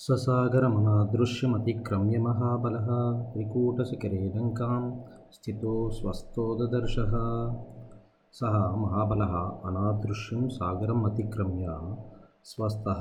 ससागरमनादृश्यमतिक्रम्य महाबलः त्रिकूटशिखरे लङ्कां स्थितो स्वस्थो ददर्शः सः महाबलः अनादृश्यं सागरम् अतिक्रम्य स्वस्थः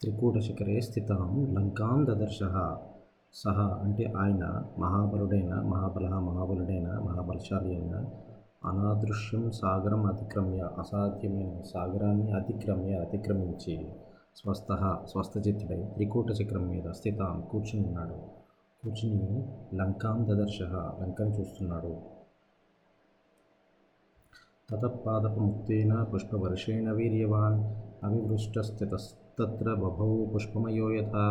త్రికూటశిఖరే స్థితాం లంకాం దదర్శ సహ అంటే ఆయన మహాబలుడైన మహాబల మహాబలుడైన మహాబలశాలి అయిన అనాదృశ్యం సాగరం అతిక్రమ్య అసాధ్యమైన సాగరాన్ని అతిక్రమ్య అతిక్రమించి స్వస్థ స్వస్థచిత్తుడై త్రికూట చక్రం మీద స్థితాం కూర్చుని ఉన్నాడు. కూర్చుని లంకాం దదర్శ లంకను చూస్తున్నాడు. తతపాదపముక్తేన పుష్పవర్షేణ వీర్యవాన్ అవివృష్టస్థితస్తత్ర బభౌ పుష్పమయో యథా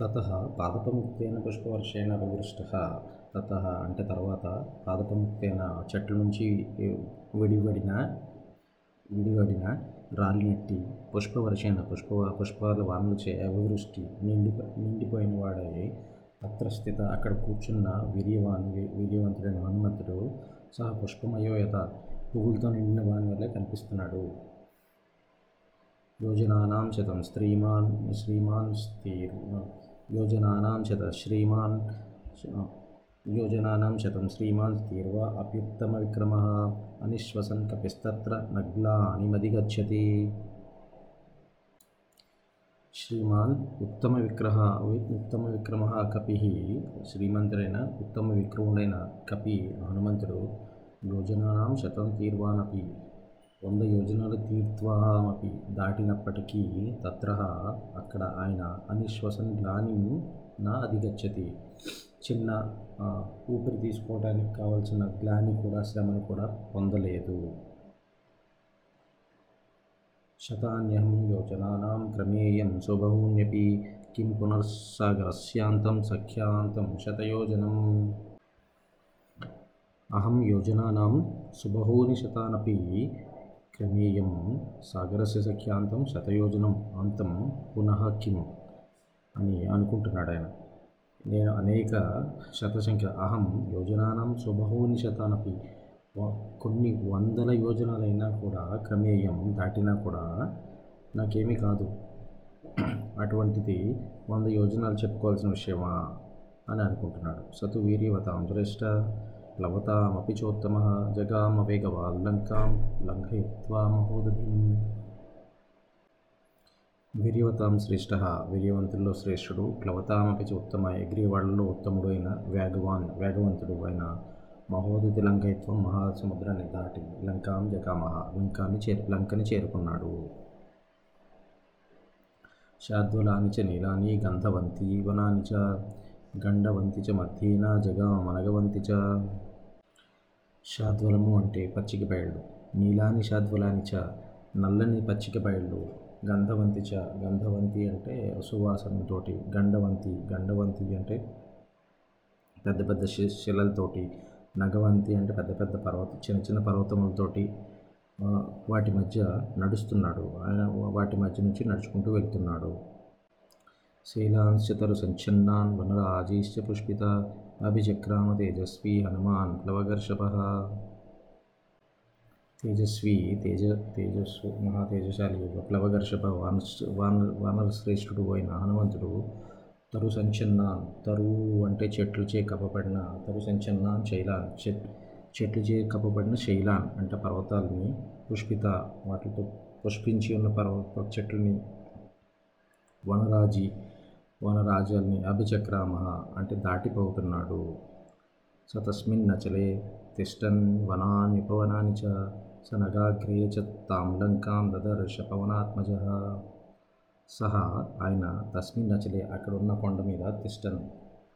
తత పాదపముక్తేన పుష్పవర్షేణ అవివృష్ట తత అంటే తర్వాత పాదపముక్తేన చెట్ల నుంచి విడివడిన విడివడిన రాలినట్టి పుష్పవర్షణ పుష్ప పుష్పాల వానలచే అవివృష్టి నిండి నిండిపోయిన వాడై పత్రస్థిత అక్కడ కూర్చున్న వీర్యవాన్ వీర్యవంతుడైన హనుమంతుడు సహా పుష్పమయోయత పువ్వులతో నిండిన వాని వల్లే కనిపిస్తున్నాడు. యోజనానాం శతం స్త్రీమాన్ శ్రీమాన్ స్థిర్ యోజనానాం శత శ్రీమాన్ యోజనానాం శతం శ్రీమాన్ స్థీర్వా అప్యుత్తమ విక్రమ అనిశ్వసన్ కపిస్తత్ర నగ్లాని శ్రీమాన్ ఉత్తమ విగ్రహ ఉత్తమ విక్రమ కపి శ్రీమంతుడైన ఉత్తమ విక్రముడైన కపి హనుమంతుడు యోజనానాం శతం తీర్వానపి వంద యోజనాలు తీర్త్వామపి దాటినప్పటికీ తత్ర అక్కడ ఆయన అనిశ్వసన్ గ్లాని నా అధిగచ్చతి చిన్న ఊపిరి తీసుకోవడానికి కావాల్సిన గ్లాని కూడా శ్రమను కూడా పొందలేదు. శతాన్యహం యోచనానాం క్రమేయం సుబహూన్యపి కిం పునర్సాగరస్యాంతం సఖ్యాంతం శతయోజనం. అహం యోజనానాం శుభూని శతానపి క్రమేయం సాగరస్య సఖ్యాంతం శతయోజనం అంతం పునః కిం అని అనుకుంటున్నాడు ఆయన. నేను అనేక శతసంఖ్య అహం యోజనానం సుబహూని శతానపి కొన్ని వందల యోజనాలైనా కూడా క్రమేయం దాటినా కూడా నాకేమీ కాదు. అటువంటిది వంద యోజనాలు చెప్పుకోవాల్సిన విషయమా అని అనుకుంటున్నాడు. సతు వీర్యవతాం జ్యేష్ఠ ప్లవతామపి చోత్తమ జగామవేగవాల్ లంకాం లంఘయిత్వా మహోదధిం వీర్యవతాం శ్రేష్ఠ. వీర్యవంతుల్లో శ్రేష్ఠుడు ప్లవతామపిచి ఉత్తమ ఎగిరేవాళ్ళలో ఉత్తముడు అయిన వేగవాన్ వేగవంతుడు అయిన మహోదతి లంకయత్వం మహాసముద్రాన్ని దాటి లంకాం జగామహ లంకాన్ని చేరు లంకని చేరుకున్నాడు. శాద్వలాని చ నీలాని గంధవంతి వనాని చ గండవంతి చ మధ్యేన జగామనగవంతి చ. శాద్వలము అంటే పచ్చిక బయళ్ళు. నీలాని శాద్వలాని చ నల్లని పచ్చిక బయళ్ళు. గంధవంతి చ గంధవంతి అంటే సువాసనతోటి గండవంతి గండవంతి అంటే పెద్ద పెద్ద శిలలతోటి నగవంతి అంటే పెద్ద పెద్ద పర్వత చిన్న చిన్న పర్వతములతోటి వాటి మధ్య నడుస్తున్నాడు. ఆయన వాటి మధ్య నుంచి నడుచుకుంటూ వెళ్తున్నాడు. శీలాంశతరు సంచన్నాన్ వనరాజీశ్చ పుష్పిత అభిచక్రామ తేజస్వి హనుమాన్ ప్లవగర్షభ తేజస్వి తేజ తేజస్సు మహా తేజశాలి ప్లవగర్షభ వాన వాన వానరశ్రేష్ఠుడు అయిన హనుమంతుడు తరు సంచన్నాన్ తరువు అంటే చెట్లుచే కప్పబడిన తరు సంచన్నాన్ శైలాన్ చెట్ చెట్లుచే కప్పబడిన శైలాన్ అంటే పర్వతాలని పుష్పిత వాటితో పుష్పించి ఉన్న పర్వ చెట్లని వనరాజి వనరాజాల్ని అభిచక్రామ అంటే దాటిపోతున్నాడు. స తస్మిన్ నచలే తిష్టన్ వనాన్యుపవనాని చ స నగాగ్రే చ తాం లంకాం దదర్శ పవనాత్మజ సహా ఆయన తస్మిన్ నచలే అక్కడ ఉన్న కొండ మీద తిష్టను.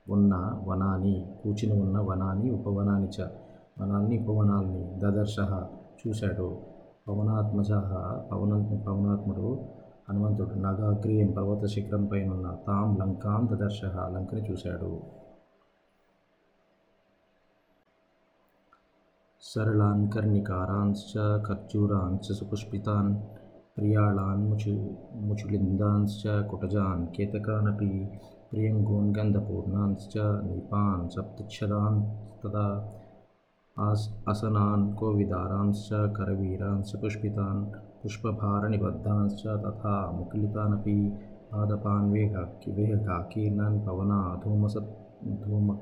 ఉన్న వనాన్ని కూర్చుని ఉన్న వనాన్ని ఉపవనాన్ని చ. వనాన్ని ఉపవనాల్ని దదర్శ చూశాడు. పవనాత్మజ పవన పవనాత్ముడు హనుమంతుడు నగాగ్రీయం పర్వత శిఖరం పైన ఉన్న తాం లంకాం దదర్శ లంకని చూశాడు. सरलान् कर्णिकारांश्च खर्चूरांश्च सुपुष्पितान्, प्रियाळान्, मुचु, मुचुलिन्दांश्च, कुटजान्, केतकानपि, प्रियङ्गून्, गन्धपूर्णांश्च, नीपान् सप्तक्षदान् तदा, आस्, असनान्, कोविदारांश्च, करवीरांश्च, पुष्पितान् पुष्पभारनिबद्धांश्च तथा मुकुलितानपि पादपान् वेगाकि वेहकाकीर्णान् पवनाधूमस धूम,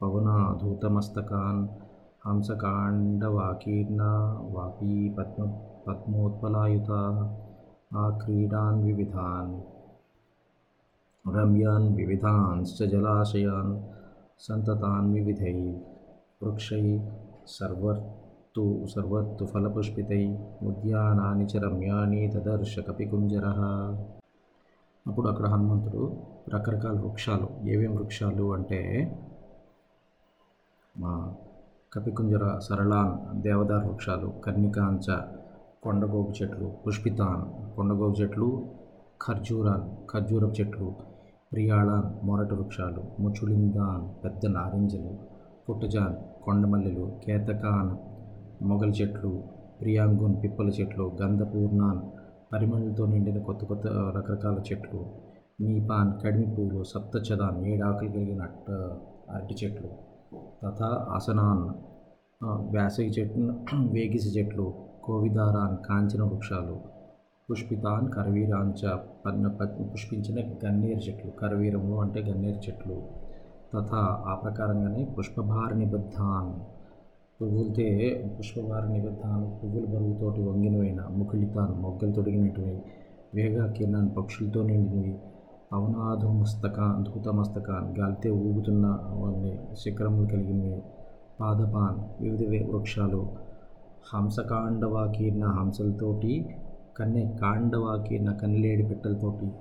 पवनाधूतमस्तकान् హంసకాండవాకీర్ణ వాపీ పద్మ పద్మోత్పలాయుత ఆ క్రీడాన్ వివిధాన్ రమ్యాన్ వివిధాంశ్చ జలాశయాన్ సంతతాన్ వివిధై వృక్షై సర్వర్తు సర్వర్తు ఫలపుష్పితై ఉద్యానాని చ రమ్యాని దదర్శ కపికుంజర అప్పుడు అక్కడ హనుమంతుడు రకరకాల వృక్షాలు ఏమేం వృక్షాలు అంటే మా కపికుంజర సరళాన్ దేవదార్ వృక్షాలు కర్ణికాంచ కొండగోగు చెట్లు పుష్పితాన్ కొండగోగు చెట్లు ఖర్జూరాన్ ఖర్జూరపు చెట్లు ప్రియాళాన్ మొరటి వృక్షాలు ముచులిందాన్ పెద్ద నారింజలు పుట్టజాన్ కొండమల్లెలు కేతకాన్ మొగల చెట్లు ప్రియాంగున్ పిప్పల చెట్లు గంధపూర్ణాన్ పరిమళతో నిండిన కొత్త కొత్త రకరకాల చెట్లు నీపాన్ కడిమి పువ్వులు సప్తచదాన్ ఏడాకులు కలిగిన అరటి చెట్లు. తథా ఆసనాన్ వేసవి చెట్లు వేగిసి చెట్లు కోవిదారాన్ కాంచన వృక్షాలు పుష్పితాన్ కరవీరాంచ పన్న పుష్పించిన గన్నేరు చెట్లు కరవీరములు అంటే గన్నేరు చెట్లు. తథా ఆ ప్రకారంగానే పుష్పభార నిబద్ధాన్ పువ్వులతే పుష్పభార నిబద్ధాన్ పువ్వుల బరువుతోటి వంగినవైన ముకులితాన్ మొగ్గలు తొడిగినటువంటి వేగా కిరణాన్ పక్షులతో నిండినవి పవనాధుమస్తకాన్ ధూతమస్తకాన్ గాలితే ఊగుతున్న వాటిని శిఖరములు కలిగినవి. పాదపాన్ వివిధ వృక్షాలు. హంసకాండవాకీర్ణ హంసలతోటి కన్నె కాండవాకీర్ణ కన్నెలేడి పెట్టలతోటి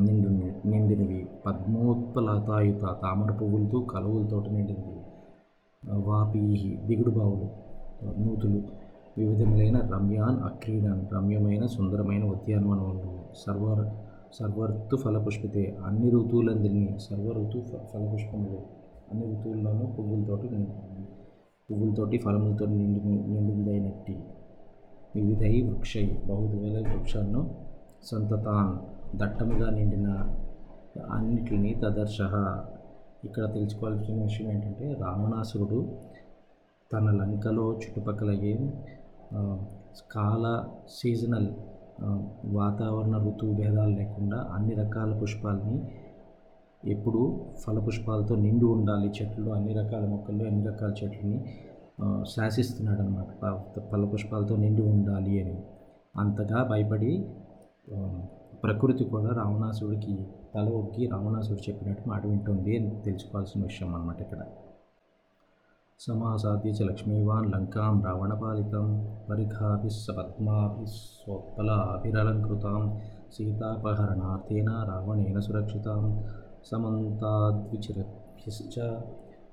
నిండు నిండినవి. పద్మోత్పలతాయుత తామర పువ్వులతో కలువులతోటి నిండినవి. వాపీహి దిగుడు బావులు నూతులు. వివిధములైన రమ్యాన్ అక్రీడాన్ రమ్యమైన సుందరమైన ఉద్యానవనములు. సర్వర్ సర్వఋతు ఫలపుష్పితే. అన్ని ఋతువులందరినీ సర్వ ఋతు ఫలపుష్పములు. అన్ని ఋతువుల్లోనూ పువ్వులతోటి పువ్వులతోటి ఫలములతో నిండి నిండిందైనట్టి వివిధై వృక్షై. బహువిధ వృక్షాలను సంతతాన్. దట్టముగా నిండిన అన్నిటిని తదర్శ. ఇక్కడ తెలుసుకోవాల్సిన విషయం ఏంటంటే రావణాసురుడు తన లంకలో చుట్టుపక్కల ఏం కాల సీజనల్ వాతావరణ ఋతువు భేదాలు లేకుండా అన్ని రకాల పుష్పాలని ఎప్పుడు ఫలపుష్పాలతో నిండి ఉండాలి. చెట్లు అన్ని రకాల మొక్కలు అన్ని రకాల చెట్లని శాసిస్తున్నాడు అనమాట ఫలపుష్పాలతో నిండి ఉండాలి అని. అంతగా భయపడి ప్రకృతి కూడా రావణాసుడికి తల ఒగ్గి రావణాసుడు చెప్పినట్టు మాట వింటుంది అని తెలుసుకోవాల్సిన విషయం అనమాట ఇక్కడ. समासाद्य च लक्ष्मीवान् लङ्कां रावणपालितं स्वोत्पलाभिरलङ्कृतां सीतापहरणार्थेन रावणेन सुरक्षितां समन्ताद्विचिरभ्यश्च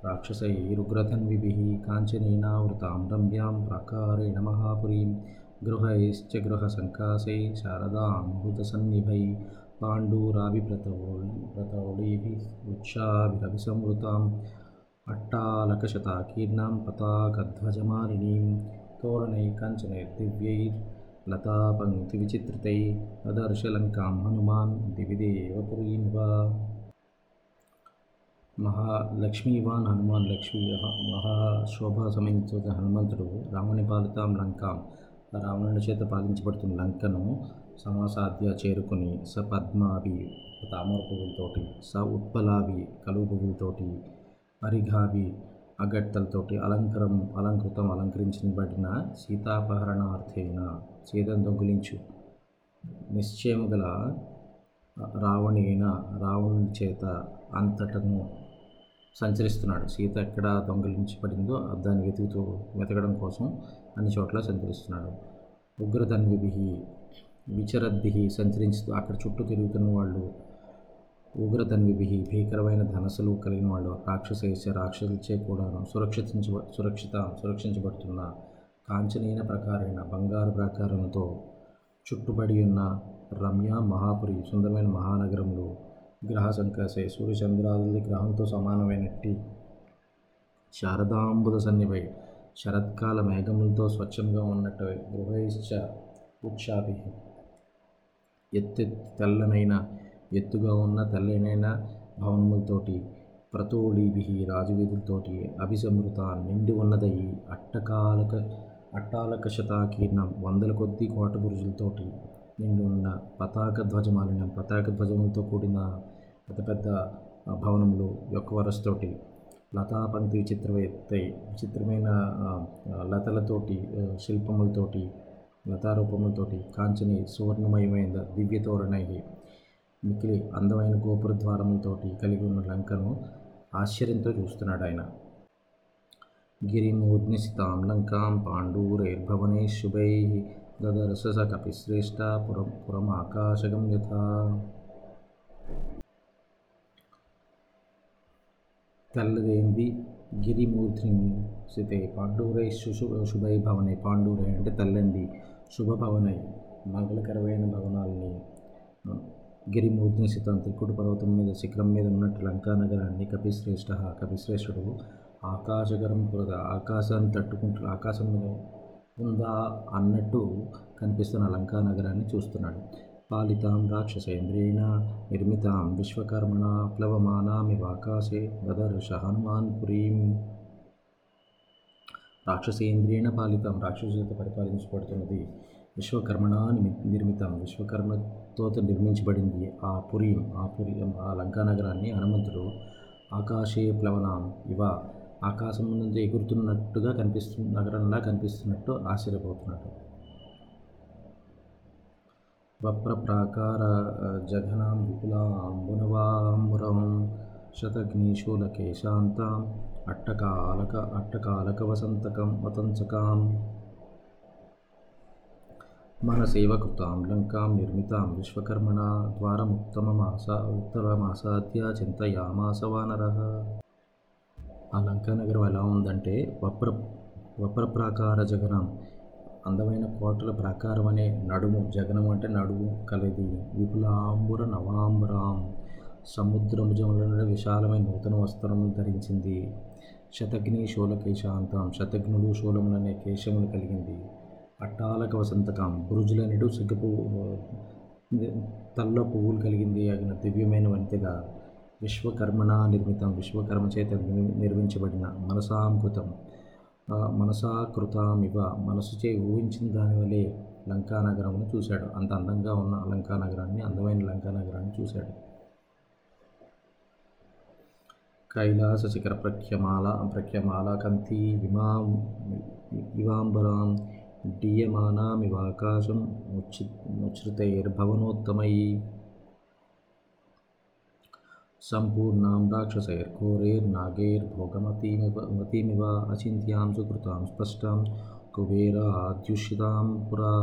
राक्षसैरुग्रधन्विभिः काञ्चनेनावृतां रम्यां प्राकारेण महापुरीं गृहैश्च गृहसङ्कासै शारदां पाण्डूराभिप्रतौ प्रतौलीभिः वृक्षाभिरभिसंवृतां अट्टालकशताकीर्णां पताकध्वजमालिनीं तोरणैः काञ्चनैर्दिव्यैर्लतापङ्क्तिविचित्रितैः अदर्शलङ्कां हनुमान् दिविदेव पुरीं वा మహా లక్ష్మీవాన్ హనుమాన్ లక్ష్మీ మహాశోభా సమయంతో హనుమంతుడు రాముని పాలితాం లంకాం రావణుని చేత పాలించబడుతున్న లంకను సమాసాధ్య చేరుకుని స పద్మాభి తామర పువ్వులతోటి స ఉత్పలాభి కలువు పువ్వులతోటి పరిఘాభి అగట్టలతోటి అలంకరం అలంకృతం అలంకరించబడిన సీతాపహరణార్థైన. సీతను దొంగిలించు. నిశ్చయము గల రావణైన రావణుని చేత అంతటను సంచరిస్తున్నాడు. సీత ఎక్కడ దొంగిలించబడిందో దాన్ని వెతుకుతూ వెతకడం కోసం అన్ని చోట్ల సంచరిస్తున్నాడు. ఉగ్రధన్విభి విచరద్భి సంచరించుతూ అక్కడ చుట్టూ తిరుగుతున్న వాళ్ళు ఉగ్రతన్విభి భీకరమైన ధనస్సులు కలిగిన వాళ్ళు రాక్షసేశ రాక్షసులచే కూడాను సురక్షించ సురక్షిత సురక్షించబడుతున్న కాంచనీయ ప్రకారైన బంగారు ప్రాకారంతో చుట్టుబడి ఉన్న రమ్య మహాపురి సుందరమైన మహానగరంలో గ్రహ సంకాసే సూర్యచంద్రాదుల గ్రహంతో సమానమైనట్టి శారదాంబుద సన్నిపై శరత్కాల మేఘములతో స్వచ్ఛంగా ఉన్నట్టు గృహైశ్చ వృక్షాభి ఎత్తెత్తి తెల్లనైన ఎత్తుగా ఉన్న తెల్లనైన భవనములతోటి ప్రతోడీభి రాజవీధులతోటి అభిసమృత నిండి ఉన్నదై అట్టకాలక అట్టాలక శతాకీర్ణం వందల కొద్ది కోట బురుజులతోటి నిండి ఉన్న పతాక ధ్వజమాలిన పతాక ధ్వజములతో కూడిన పెద్ద పెద్ద భవనములు యొక్క వరసతోటి లతాపంక్తి విచిత్రమైతే విచిత్రమైన లతలతోటి శిల్పములతోటి లతారూపములతోటి కాంచని సువర్ణమయమైన దివ్య తోరణై మిక్కిలి అందమైన గోపుర ద్వారములతోటి కలిగి ఉన్న లంకను ఆశ్చర్యంతో చూస్తున్నాడు ఆయన గిరిమూర్ధ్నిశితాం లంకాం పాండూరైర్భవనే శుభై దదర్శ కపిశ్రేష్ట పురం పురం ఆకాశగం యథా. తెల్లదేంది గిరిమూర్ధిని సితే పాండూరై శుశు శుభై భవనే. పాండూరై అంటే తెల్లంది. శుభభవనై మంగళకరమైన భవనాల్ని గిరిమూర్తిని సితం త్రికుటి పర్వతం మీద శిఖరం మీద ఉన్నట్టు లంకా నగరాన్ని కపిశ్రేష్ఠ కపిశ్రేష్ఠుడు ఆకాశగరం పురద ఆకాశాన్ని తట్టుకుంటూ ఆకాశం మీద ఉందా అన్నట్టు కనిపిస్తున్న లంకా నగరాన్ని చూస్తున్నాడు. పాలితాం రాక్షసేంద్రేణ నిర్మితాం విశ్వకర్మణ ప్లవమానామివాకాశే దదర్శ హనుమాన్ పురీం. రాక్షసేంద్రియేణ పాలితం రాక్షసులత పరిపాలించబడుతున్నది విశ్వకర్మణ నిమి- నిర్మితం విశ్వకర్మతో నిర్మించబడింది. ఆ పురీం ఆ పురి ఆ లంకా నగరాన్ని హనుమంతుడు ఆకాశే ప్లవనాం ఇవ ఆకాశం నుండి ఎగురుతున్నట్టుగా కనిపిస్తు నగరంలా కనిపిస్తున్నట్టు ఆశ్చర్యపోతున్నాడు. వప్రప్రాకార జఘనాం విపులాంబునవాంబురం శతగ్నిశూలకేశాంతాం అట్టకాలక అట్టకాలక వసంతకం వతంచకాం మనసేవకృతాం లంకాం నిర్మితాం విశ్వకర్మణ ద్వారముత్తమమాస ఉత్తరమాసాద్య చింతయామాస వానరः ఆ లంకానగరం ఎలా ఉందంటే వప్ర వప్రప్రాకార జగనం. అందమైన కోటల ప్రాకారం అనే నడుము జగనం అంటే నడుము కలది. విపులాంబుర నవాంబరాం. సముద్రము జముల విశాలమైన నూతన వస్త్రం ధరించింది. శతగ్ని శూలకేశాంతం శతఘ్నులు శూలములనే కేశములు కలిగింది. పట్టాలక వసంతకం బురుజులనిడు సిగ్గు తల్ల పువ్వులు కలిగింది. అగిన దివ్యమైన వంతెగా విశ్వకర్మణ నిర్మితం. విశ్వకర్మ చేత నిర్మించబడిన మనసాంకృతం ఆ మనసాకృతం ఇవ మనసుచే ఊహించిన దాని లంకా నగరమును చూశాడు. అంత అందంగా ఉన్న లంకా నగరాన్ని అందమైన లంకా నగరాన్ని చూశాడు. కైలాస శిఖర ప్రఖ్యమాల ప్రఖ్యమాల కంతి విమా ఇవాంబరాం दीयमानामिवाकाशम् मुच्छि मुच्छ्रितैर्भवनोत्तमयी सम्पूर्णां राक्षसैर्घोरैर्नागैर्भोगमतीमिव मतिमिव अचिन्त्यां सुकृतां स्पष्टां कुबेराद्युषितां पुरा।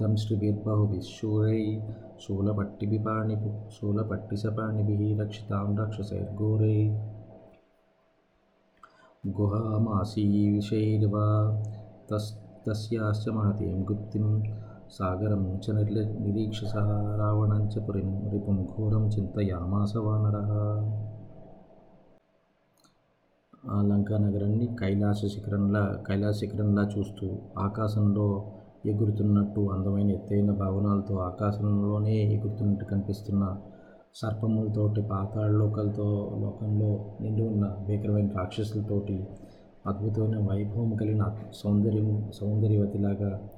दंश्रिभिर्बहुभिः शूलपट्टिभिपाणि शूलपट्टिसपाणिभिः रक्षितां रक्षसैर्घोरैर्गुहामासीविषैर्वा तस् తస్యాశ్చ మహతీం గుప్తిం సాగరం చ నిర్ల నిరీక్షస రావణం చ పురిం రిపుం ఘోరం చింతయామాస వానర ఆ లంకా నగరాన్ని కైలాస శిఖరంలా కైలాస శిఖరంలా చూస్తూ ఆకాశంలో ఎగురుతున్నట్టు అందమైన ఎత్తైన భవనాలతో ఆకాశంలోనే ఎగురుతున్నట్టు కనిపిస్తున్న సర్పములతోటి పాతాళలోకలతో లోకంలో నిండి ఉన్న భీకరమైన రాక్షసులతోటి అద్భుతమైన వైభవం కలిగిన సౌందర్యం సౌందర్యవతిలాగా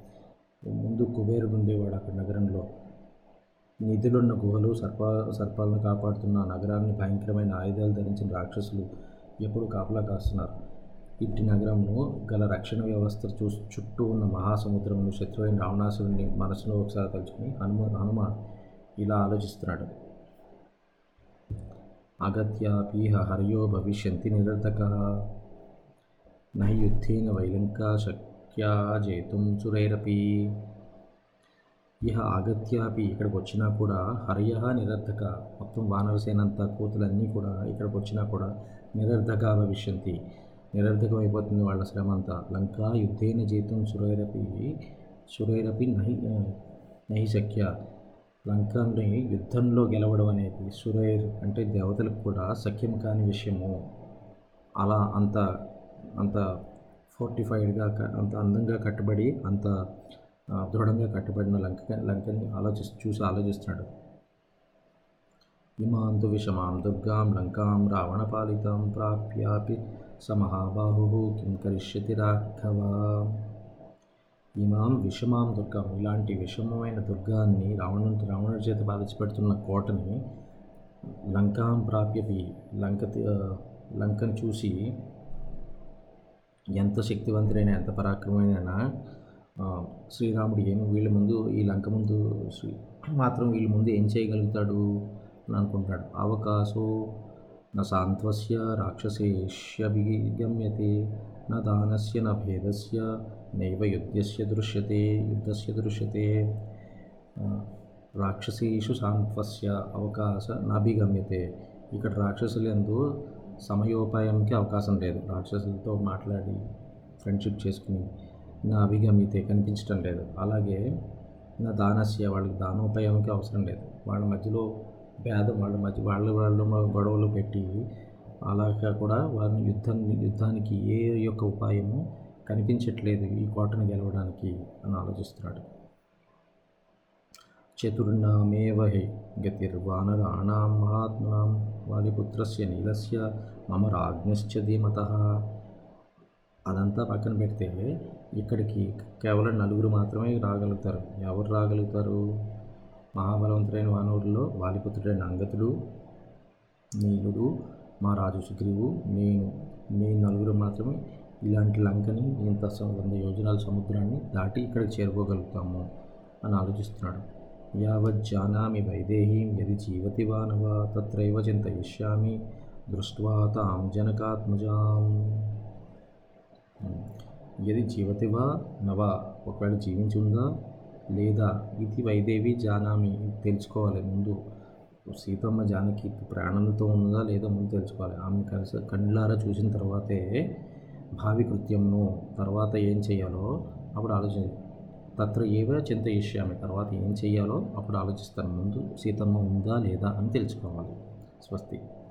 ముందు కుబేరుడు ఉండేవాడు అక్కడ నగరంలో. నిధులున్న గుహలు సర్ప సర్పాలను కాపాడుతున్న నగరాన్ని భయంకరమైన ఆయుధాలు ధరించిన రాక్షసులు ఎప్పుడు కాపలా కాస్తున్నారు. ఇట్టి నగరంను గల రక్షణ వ్యవస్థ చూ చుట్టూ ఉన్న మహాసముద్రంలో శత్రువైన రావణాసురుడిని మనసులో ఒకసారి తలుచుకుని హనుమ హనుమ ఇలా ఆలోచిస్తున్నాడు. అగత్యాపీహ హరియో భవిష్యంతి నిరర్ధక నహి యుద్ధేన వైలంకా శక్యా జేతుం సురైరపి. ఇహ ఆగత్యాపి ఇక్కడికి వచ్చినా కూడా హర్య నిరర్ధక. మొత్తం వానరసేనంతా కోతులన్నీ కూడా ఇక్కడికి వచ్చినా కూడా నిరర్ధక భవిష్యంతి. నిరర్ధకం అయిపోతుంది వాళ్ళ శ్రమ అంతా లంకా యుద్ధేన జీతం సురైరపి. సురైరపి నహి నహి శక్య. లంకని యుద్ధంలో గెలవడం అనేది సురైర్ అంటే దేవతలకు కూడా సఖ్యం కాని విషయము. అలా అంత అంత ఫోర్టిఫైడ్గా అంత అందంగా కట్టబడి అంత దృఢంగా కట్టబడిన లంక లంకని ఆలోచి చూసి ఆలోచిస్తున్నాడు ఇమాంతు విషమాం దుర్గాం లంకాం రావణపాలితాం ప్రాప్యాపి స మహాబాహు కిం కరిష్యతి రాఘవ. ఇమాం విషమాం దుర్గం ఇలాంటి విషమమైన దుర్గాన్ని రావణు రావణుడి చేత బాధించబడుతున్న కోటని లంకాం ప్రాప్యపి లంక లంకను చూసి ఎంత శక్తివంతుడైన ఎంత పరాక్రమైన శ్రీరాముడు ఏమి వీళ్ళ ముందు ఈ లంక ముందు శ్రీ మాత్రం వీళ్ళ ముందు ఏం చేయగలుగుతాడు అని అనుకుంటాడు అవకాశో నా సాంత్వస్య రాక్షసేష్యభిగమ్యతే నా దానస్య న భేదస్య నైవ యుద్ధస్య దృశ్యతే యుద్ధస్య దృశ్యతే. రాక్షసేషు సాంత్వస్య అవకాశ నాభిగమ్యతే ఇక్కడ రాక్షసులందు సమయోపాయంకి అవకాశం లేదు. రాక్షసులతో మాట్లాడి ఫ్రెండ్షిప్ చేసుకుని నా అభిగమితే కనిపించడం లేదు. అలాగే నా దానస్య వాళ్ళకి దానోపాయంకి అవసరం లేదు. వాళ్ళ మధ్యలో భేదం వాళ్ళ మధ్య వాళ్ళ వాళ్ళ గొడవలు పెట్టి అలాగా కూడా వారిని యుద్ధం యుద్ధానికి ఏ యొక్క ఉపాయము కనిపించట్లేదు ఈ కోటను గెలవడానికి అని ఆలోచిస్తున్నాడు. చతుర్నామేవ హి గతిర్వానరాణాం మహాత్మనాం వాలిపుత్రస్య నీలస్య మమ రాజ్ఞశ్చ ధీమత అదంతా పక్కన పెడితే ఇక్కడికి కేవలం నలుగురు మాత్రమే రాగలుగుతారు. ఎవరు రాగలుగుతారు? మహాబలవంతుడైన వానవుడిలో వాలిపుత్రుడైన అంగతుడు నీలుడు మా రాజు సుగ్రీవు నేను మీ నలుగురు మాత్రమే ఇలాంటి లంకని ఇంత వంద యోజనాల సముద్రాన్ని దాటి ఇక్కడికి చేరుకోగలుగుతాము అని ఆలోచిస్తున్నాడు. యావజ్జానామి వైదేహీం యది జీవతి వానవ తత్రైవ చింతయిష్యామి దృష్ట్వా తాం జనకాత్మజాం. యది జీవతి వా నవ ఒకవేళ జీవించి ఉందా లేదా ఇది వైదేవి జానామి తెలుసుకోవాలి. ముందు సీతమ్మ జానకి ప్రాణంతో ఉందా లేదా ముందు తెలుసుకోవాలి. ఆమె కలిసి కళ్ళారా చూసిన తర్వాతే భావి కృత్యంను తర్వాత ఏం చేయాలో అప్పుడు ఆలోచించాలి తత్ర ఏవో చింతయిష్యామి తర్వాత ఏం చేయాలో అప్పుడు ఆలోచిస్తాను. ముందు సీతమ్మ ఉందా లేదా అని తెలుసుకోవాలి. స్వస్తి.